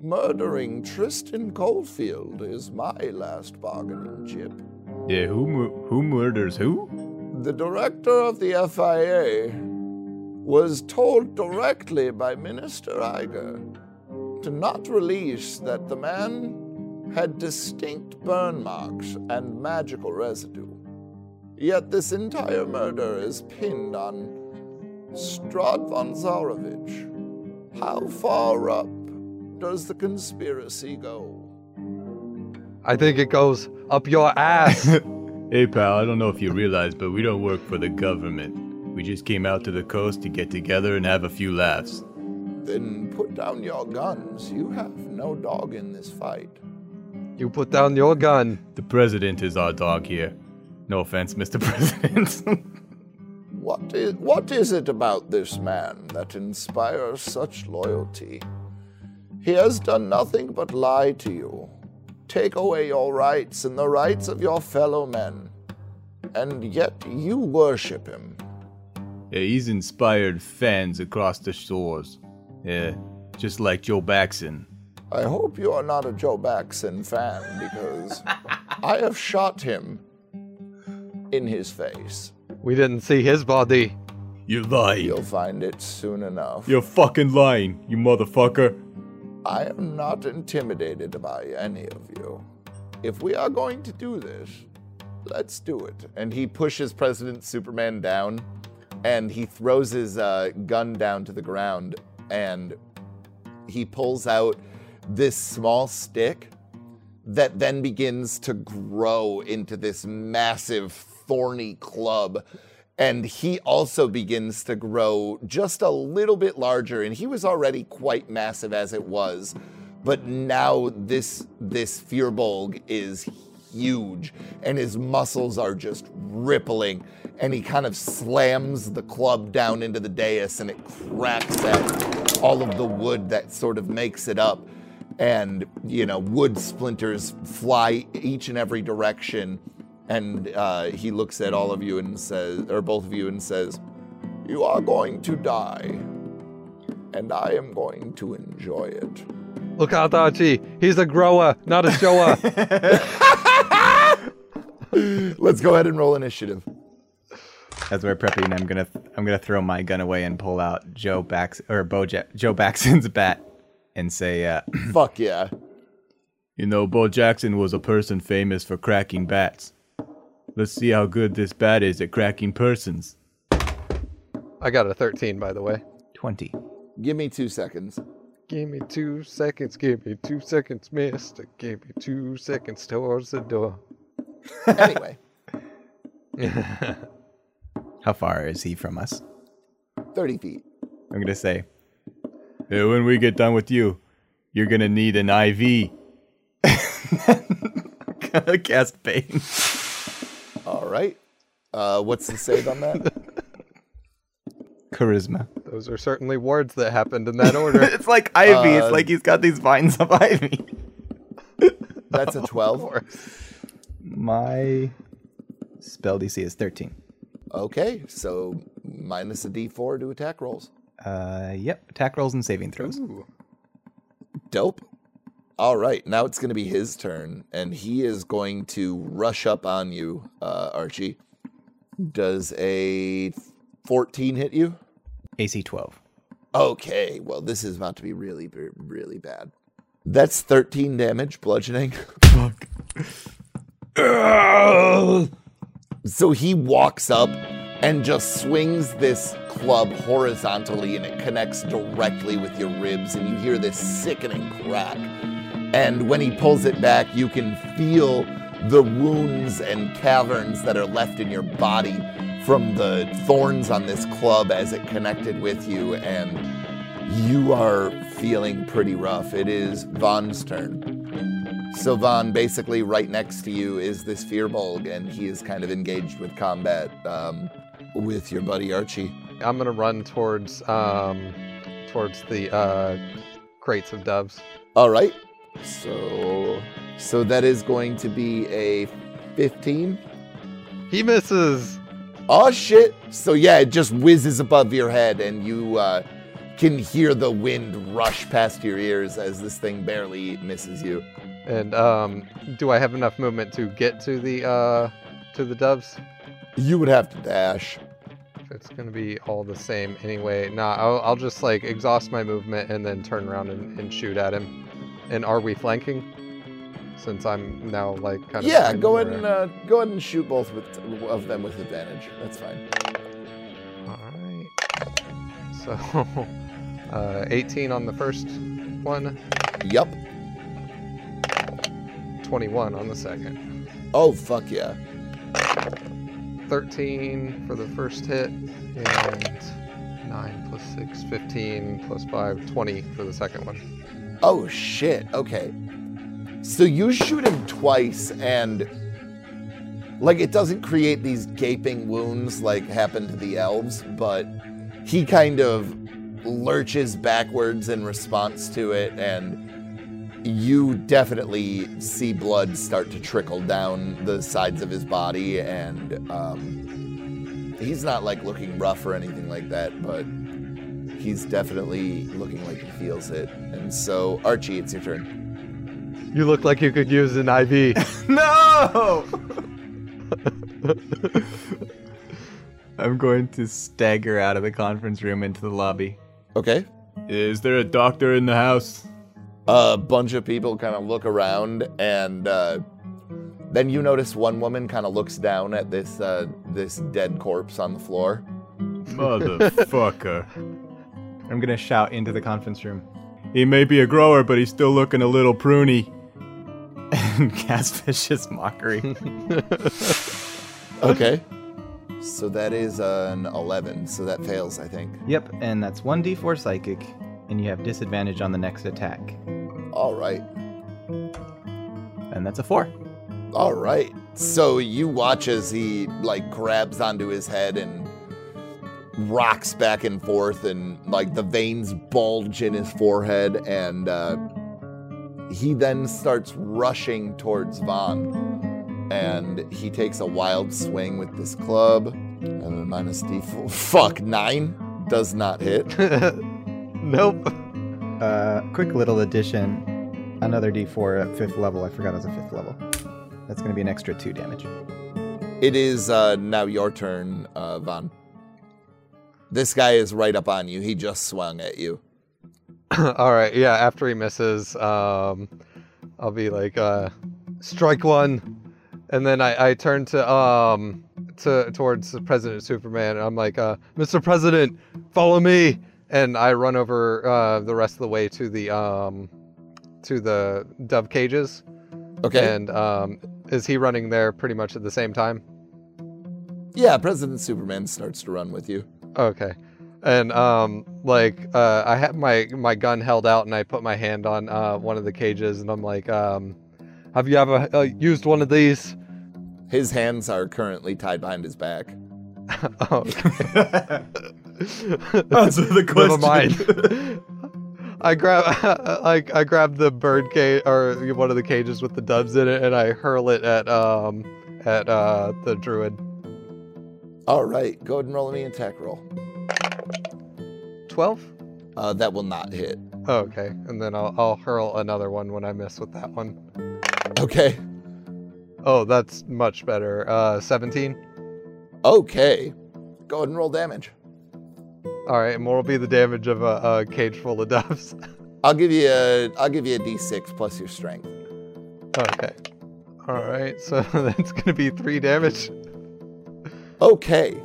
murdering Tristan Coldfield is my last bargaining chip. Yeah, who who murders who? The director of the FIA was told directly by Minister Iger to not release that the man had distinct burn marks and magical residue. Yet this entire murder is pinned on Strahd von Zarovich. How far up does the conspiracy go? I think it goes up your ass. (laughs) Hey, pal, I don't know if you realize, but we don't work for the government. We just came out to the coast to get together and have a few laughs. Then put down your guns. You have no dog in this fight. you put down your gun. The president is our dog here. No offense, Mr. (laughs) President. What is, what is it about this man that inspires such loyalty? He has done nothing but lie to you, take away your rights and the rights of your fellow men, and yet you worship him. yeah, he's inspired fans across the shores. Yeah, just like Joe Baxon. I hope you are not a Joe Baxon fan because (laughs) I have shot him in his face. We didn't see his body. You're lying. You'll find it soon enough. You're fucking lying, you motherfucker. I am not intimidated by any of you. If we are going to do this, let's do it. And he pushes President Superman down and he throws his uh, gun down to the ground and he pulls out this small stick that then begins to grow into this massive thorny club. And he also begins to grow just a little bit larger. And he was already quite massive as it was. But now this this Firbolg is huge and his muscles are just rippling. And he kind of slams the club down into the dais and it cracks at all of the wood that sort of makes it up and you know wood splinters fly each and every direction And uh, he looks at all of you and says, or both of you, and says, You are going to die. And I am going to enjoy it. Look out, Archie. He's a grower, not a shower. (laughs) Let's go ahead and roll initiative. As we're prepping, I'm gonna I'm gonna throw my gun away and pull out Joe Bax or Bo Joe Baxton's bat and say, uh, Fuck yeah. You know, Bo Jackson was a person famous for cracking bats. Let's see how good this bat is at cracking persons. I got a 13, by the way. "20." Give me two seconds. Give me two seconds, give me two seconds, mister. Give me two seconds towards the door. (laughs) Anyway, (laughs) How far is he from us? 30 feet. I'm gonna say, Hey, when we get done with you, you're gonna need an IV. gonna (laughs) cast Bane. All right. Uh, what's the save on that? (laughs) Charisma. Those are certainly words that happened in that order. (laughs) it's like ivy. Uh, it's like he's got these vines of ivy. (laughs) That's a 12. My spell DC is 13. Okay, so minus a d4 to attack rolls. Uh, yep. Attack rolls and saving throws. Ooh. Dope. All right, now it's going to be his turn, and he is going to rush up on you, uh, Archie. Does a 14 hit you? AC 12. Okay, well, this is about to be really, really bad. That's 13 damage, bludgeoning. (laughs) so he walks up and just swings this club horizontally, and it connects directly with your ribs, and you hear this sickening crack. And when he pulls it back, you can feel the wounds and caverns that are left in your body from the thorns on this club as it connected with you, and you are feeling pretty rough. It is Von's turn. So Von, basically right next to you is this Firbolg, and he is kind of engaged with combat um, with your buddy Archie. I'm gonna run towards um towards the uh crates of doves. All right. So so that is going to be a 15. He misses. Oh shit! So yeah, it just whizzes above your head, and you uh, can hear the wind rush past your ears as this thing barely misses you. And um do I have enough movement to get to the uh to the doves? You would have to dash. It's gonna be all the same anyway. Nah, I'll, I'll just like exhaust my movement and then turn around and, and shoot at him. And are we flanking? Since I'm now like kind of Yeah, go ahead and uh, go ahead and shoot both with, of them with advantage. That's fine. Alright. So (laughs) uh 18 on the first one, Yup. 21 on the second. Oh fuck yeah. 13 for the first hit, and 9 plus 6, 15 plus 5, 20 for the second one. Oh shit. Okay. So you shoot him twice and like it doesn't create these gaping wounds like happened to the elves, but he kind of lurches backwards in response to it and you definitely see blood start to trickle down the sides of his body and um, he's not like looking rough or anything like that but he's definitely looking like he feels it and so archie it's your turn You look like you could use an IV. (laughs) (laughs) No! I'm going to stagger out of the conference room into the lobby. okay Is there a doctor in the house? a bunch of people kind of look around and uh, then you notice one woman kind of looks down at this uh, this dead corpse on the floor Motherfucker. (laughs) I'm gonna shout into the conference room he may be a grower, but he's still looking a little pruny. (laughs) and cast vicious mockery. (laughs) okay so that is an 11 so that fails i think yep, and that's 1d4 psychic, and you have disadvantage on the next attack. all right And that's a 4. All right. So you watch as he like grabs onto his head and rocks back and forth, and like the veins bulge in his forehead, and uh, he then starts rushing towards Vaughn. and he takes a wild swing with this club. And then minus d4. (laughs) Fuck, nine does not hit. (laughs) nope. Uh, quick little addition. Another D4 at fifth level. I forgot it was a fifth level. That's going to be an extra two damage. It is uh, now your turn, uh, Von. This guy is right up on you. He just swung at you. (clears throat) All right. Yeah. After he misses, um, I'll be like, uh, strike one, and then I, I turn to um to towards President Superman. And I'm like, uh, Mr. President, follow me, and I run over uh, the rest of the way to the um to the dove cages. Okay. And um, is he running there pretty much at the same time? yeah, President Superman starts to run with you. Okay. And um, like uh, I have my my gun held out, and I put my hand on uh, one of the cages, and I'm like, um, "Have you ever uh, used one of these?" His hands are currently tied behind his back. (laughs) oh. Answer (laughs) the (laughs) Never question. mind. I grab I, I grab the bird cage or one of the cages with the doves in it, and I hurl it at um at uh the druid. All right, go ahead and roll me an attack roll. Twelve. Uh, that will not hit. Oh, okay, and then I'll I'll hurl another one when I miss with that one. Okay. Oh, that's much better. Uh, seventeen. Okay. Go ahead and roll damage. All right, and what will be the damage of a, a cage full of (laughs) doves? I'll give you a I'll give you a d6 plus your strength. okay. All right, so (laughs) that's gonna be three damage. Okay.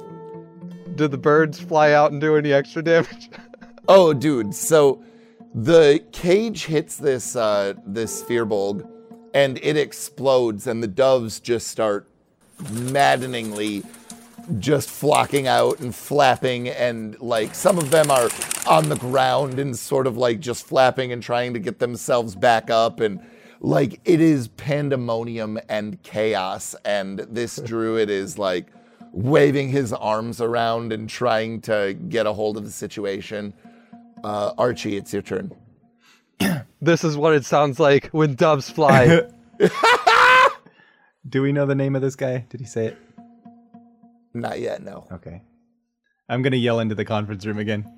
Did the birds fly out and do any extra damage? (laughs) Oh, dude. So the cage hits this uh, this Firbolg, and it explodes, and the doves just start maddeningly just flocking out and flapping, and like some of them are on the ground and sort of like just flapping and trying to get themselves back up, and like it is pandemonium and chaos, and this druid is like waving his arms around and trying to get a hold of the situation. Uh, Archie, it's your turn. (clears throat) This is what it sounds like when doves fly. (laughs) Do we know the name of this guy? Did he say it? Not yet, no. Okay. I'm going to yell into the conference room again.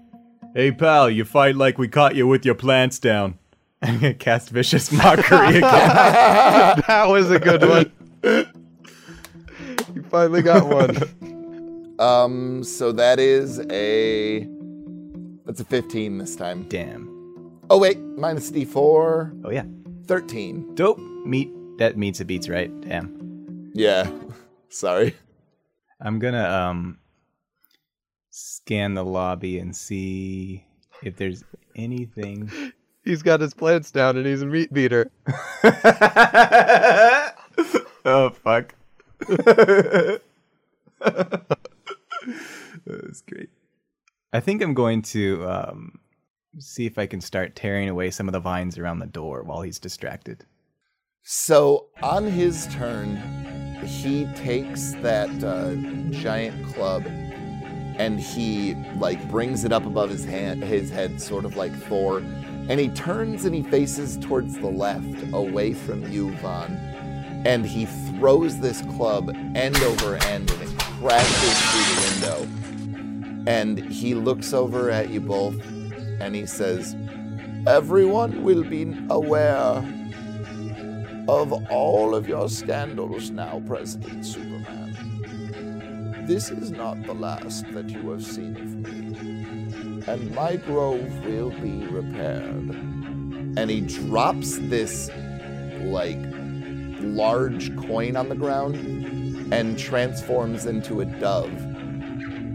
Hey pal, you fight like we caught you with your plants down. I'm going to cast Vicious Mockery again. (laughs) that was a good one. (laughs) you finally got one. (laughs) Um, so that is a that's a 15 this time. Damn. Oh wait, minus D4, Oh, yeah. 13. Dope. Meet. That meets it beats, right? Damn. Yeah. (laughs) Sorry. I'm going to um scan the lobby and see if there's anything. He's got his plants down and he's a meat beater. (laughs) oh, fuck. (laughs) That's great. I think I'm going to um, see if I can start tearing away some of the vines around the door while he's distracted. So on his turn, he takes that uh, giant club and he like brings it up above his hand, his head, sort of like Thor, and he turns and he faces towards the left, away from you, Vaughn, and he throws this club end over end and it crashes through the window. And he looks over at you both and he says, "Everyone will be aware." of all of your scandals now, President Superman. This is not the last that you have seen of me, and my grove will be repaired. And he drops this, like, large coin on the ground and transforms into a dove.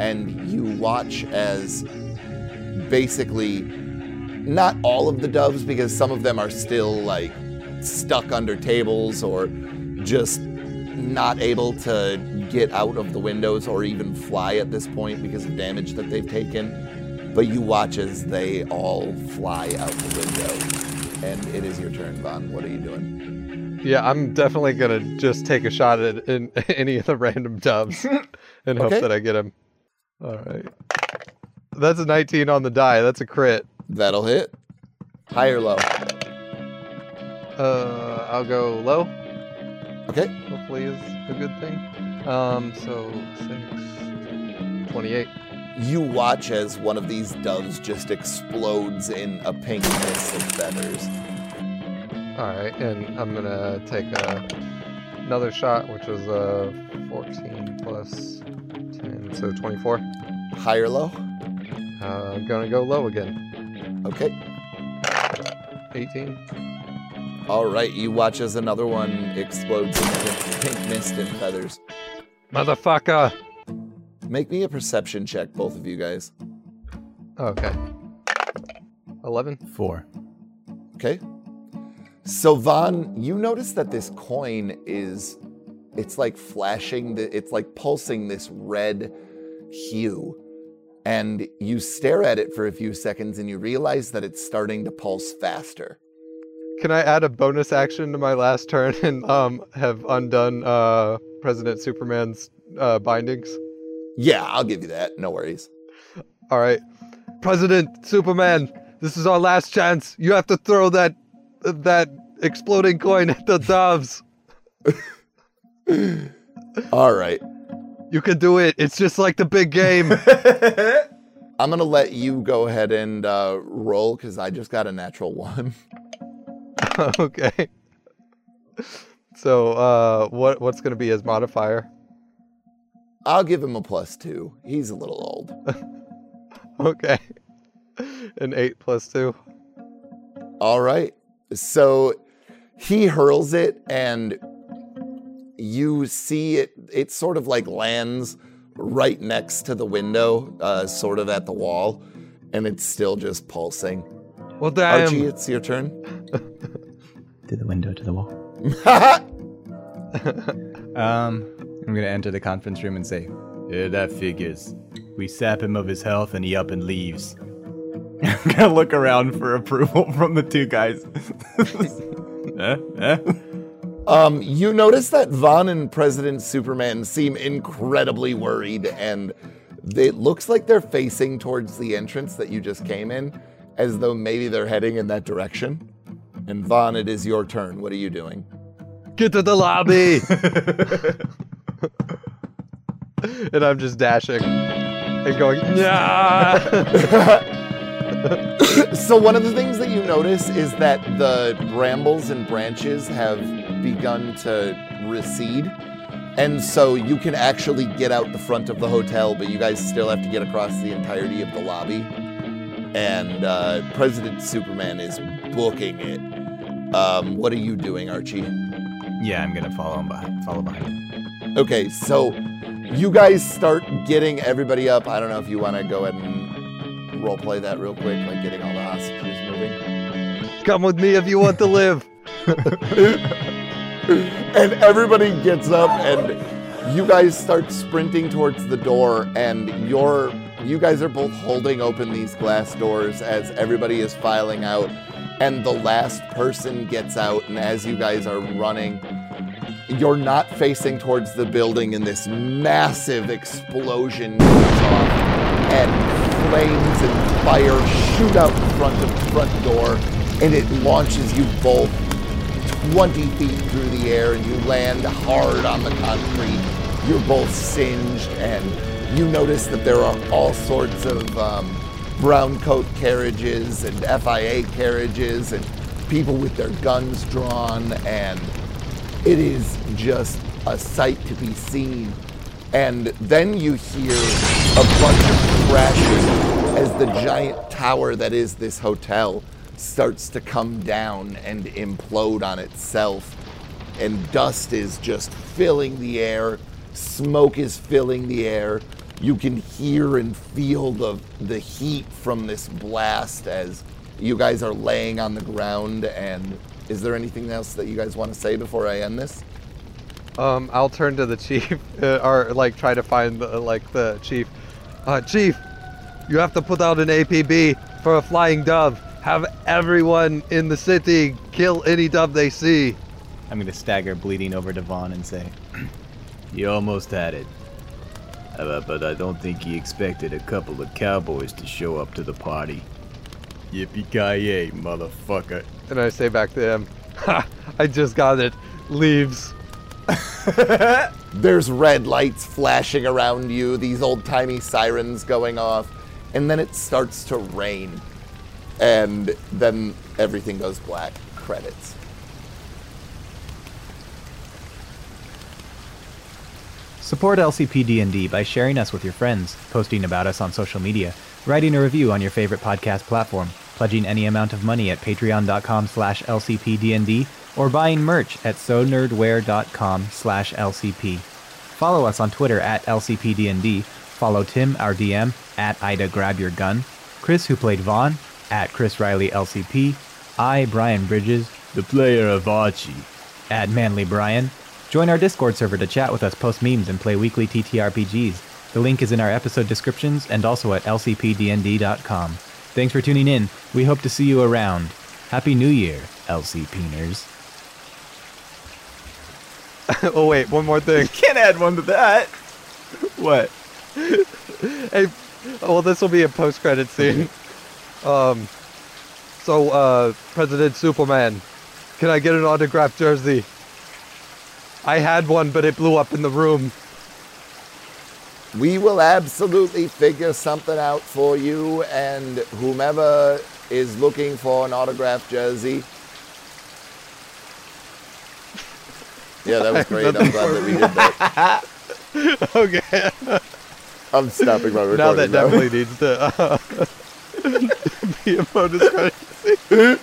And you watch as basically not all of the doves, because some of them are still, like, stuck under tables or just not able to get out of the windows or even fly at this point because of damage that they've taken. But you watch as they all fly out the window. And it is your turn, Vaughn. What are you doing? Yeah, I'm definitely gonna just take a shot at in, (laughs) any of the random doves (laughs) and hope Okay. that I get him. All right. That's a 19 on the die. That's a crit. That'll hit. High or low? Uh, I'll go low. Okay. hopefully is a good thing. Um, so six, 28. You watch as one of these doves just explodes in a pink mist of feathers. All right, and I'm gonna take a, another shot, which is a 14 plus 10, so 24. High or low? Uh, I'm gonna go low again. Okay. 18. All right. You watch as another one explodes in pink, pink mist and feathers. Motherfucker! Make me a perception check, both of you guys. Okay. 11. Four. Okay. So Vaughn, you notice that this coin is it's like flashing the it's like pulsing this red hue. And you stare at it for a few seconds and you realize that it's starting to pulse faster. Can I add a bonus action to my last turn and um have undone uh President Superman's uh bindings? Yeah, I'll give you that. No worries. All right, President Superman, this is our last chance. You have to throw that that exploding coin at the doves. All right. You can do it. It's just like the big game. (laughs) I'm going to let you go ahead and uh, roll cuz I just got a natural 1. (laughs) okay. So, uh, what what's gonna be his modifier? I'll give him a plus 2. He's a little old. (laughs) Okay. An eight plus two. All right. So he hurls it, and you see it. It sort of like lands right next to the window, uh, sort of at the wall, and it's still just pulsing. Well, damn. Archie, it's your turn. (laughs) To the window, to the wall. (laughs) Um, I'm gonna enter the conference room and say, Yeah, that figures. "We sap him of his health, and he up and leaves." I'm (laughs) gonna look around for approval from the two guys. (laughs) Eh? Eh? um, you notice that Vaughn and President Superman seem incredibly worried, and it looks like they're facing towards the entrance that you just came in, as though maybe they're heading in that direction. And Vaughn, it is your turn. What are you doing? Get to the lobby. (laughs) and I'm just dashing and going, yeah. (laughs) so one of the things that you notice is that the brambles and branches have begun to recede and so you can actually get out the front of the hotel but you guys still have to get across the entirety of the lobby and uh, president superman is booking it um, what are you doing archie yeah, I'm gonna follow him behind. Follow behind. okay so you guys start getting everybody up i don't know if you want to go ahead and role play that real quick like getting all the hostages moving Come with me if you want to live. (laughs) and everybody gets up and you guys start sprinting towards the door and you're you guys are both holding open these glass doors as everybody is filing out and the last person gets out and as you guys are running you're not facing towards the building and this massive explosion goes off and flames and fire shoot out front of the front door and it launches you both 20 feet through the air and you land hard on the concrete. You're both singed, and you notice that there are all sorts of um, brown coat carriages and FIA carriages and people with their guns drawn, and it is just a sight to be seen. And then you hear a bunch of crashes as the giant tower that is this hotel starts to come down and implode on itself. And dust is just filling the air, smoke is filling the air. You can hear and feel the, the heat from this blast as you guys are laying on the ground. And is there anything else that you guys want to say before I end this? Um, I'll turn to the chief, (laughs) uh, or like try to find the, like the chief. Uh, chief, you have to put out an APB for a flying dove. Have everyone in the city kill any dove they see. I'm gonna stagger, bleeding over to Vaughn and say, (clears throat) You almost had it. Uh, but I don't think he expected a couple of cowboys to show up to the party. Yippee-ki-yay, motherfucker. And I say back to him, (laughs) ha, I just got it. Leaves. (laughs) There's red lights flashing around you, these old timey sirens going off, and then it starts to rain. And then everything goes black. Credits. Support LCP D&D by sharing us with your friends, posting about us on social media, writing a review on your favorite podcast platform, pledging any amount of money at patreon.com slash lcpdnd, or buying merch at sonerdwear.com slash lcp. Follow us on Twitter at lcpdnd, follow Tim, our DM, at Ida Grab Your Gun, Chris, who played Vaughn, at Chris Riley LCP, I, Brian Bridges, The player of Archie. at Manly Brian. Join our Discord server to chat with us, post memes, and play weekly TTRPGs. The link is in our episode descriptions and also at lcpdnd.com. Thanks for tuning in. We hope to see you around. Happy New Year, LCPners. (laughs) oh wait, one more thing. Can't add one to that. (laughs) What? (laughs) hey, well, this will be a post-credit scene. Um, so, uh, President Superman, can I get an autographed jersey? I had one, but it blew up in the room. We will absolutely figure something out for you, and whomever is looking for an autographed jersey. Yeah, that was great. (laughs) I'm glad that we did that. (laughs) okay. I'm stopping my recording. now that now. definitely needs to uh, (laughs) be a post-credit scene.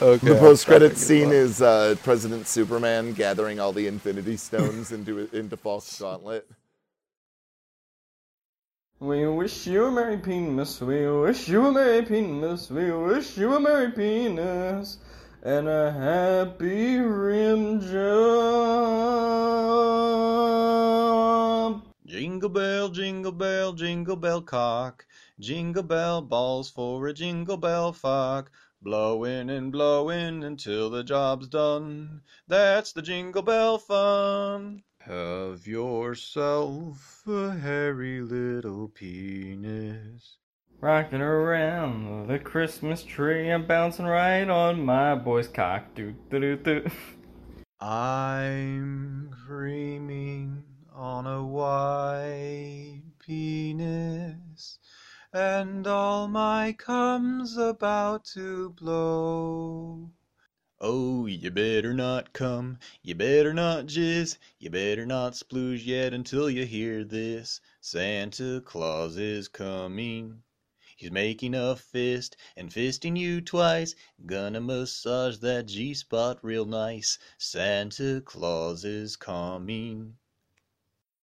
okay. The post-credit scene is uh, President Superman gathering all the Infinity Stones into into False Gauntlet. We wish you a merry penis. We wish you a merry penis. We wish you a merry penis. And a happy rim jump. Jingle bell, jingle bell, jingle bell cock. Jingle bell balls for a jingle bell fuck. Blowing and blowing until the job's done. That's the jingle bell fun. Have yourself a hairy little penis. Rocking around the Christmas tree, I'm bouncing right on my boy's cock. Do do do do. I'm creaming on a white penis, and all my cum's about to blow. Oh, you better not come, you better not jizz, you better not splooge yet until you hear this. Santa Claus is coming. He's making a fist and fisting you twice. Gonna massage that G spot real nice. Santa Claus is coming.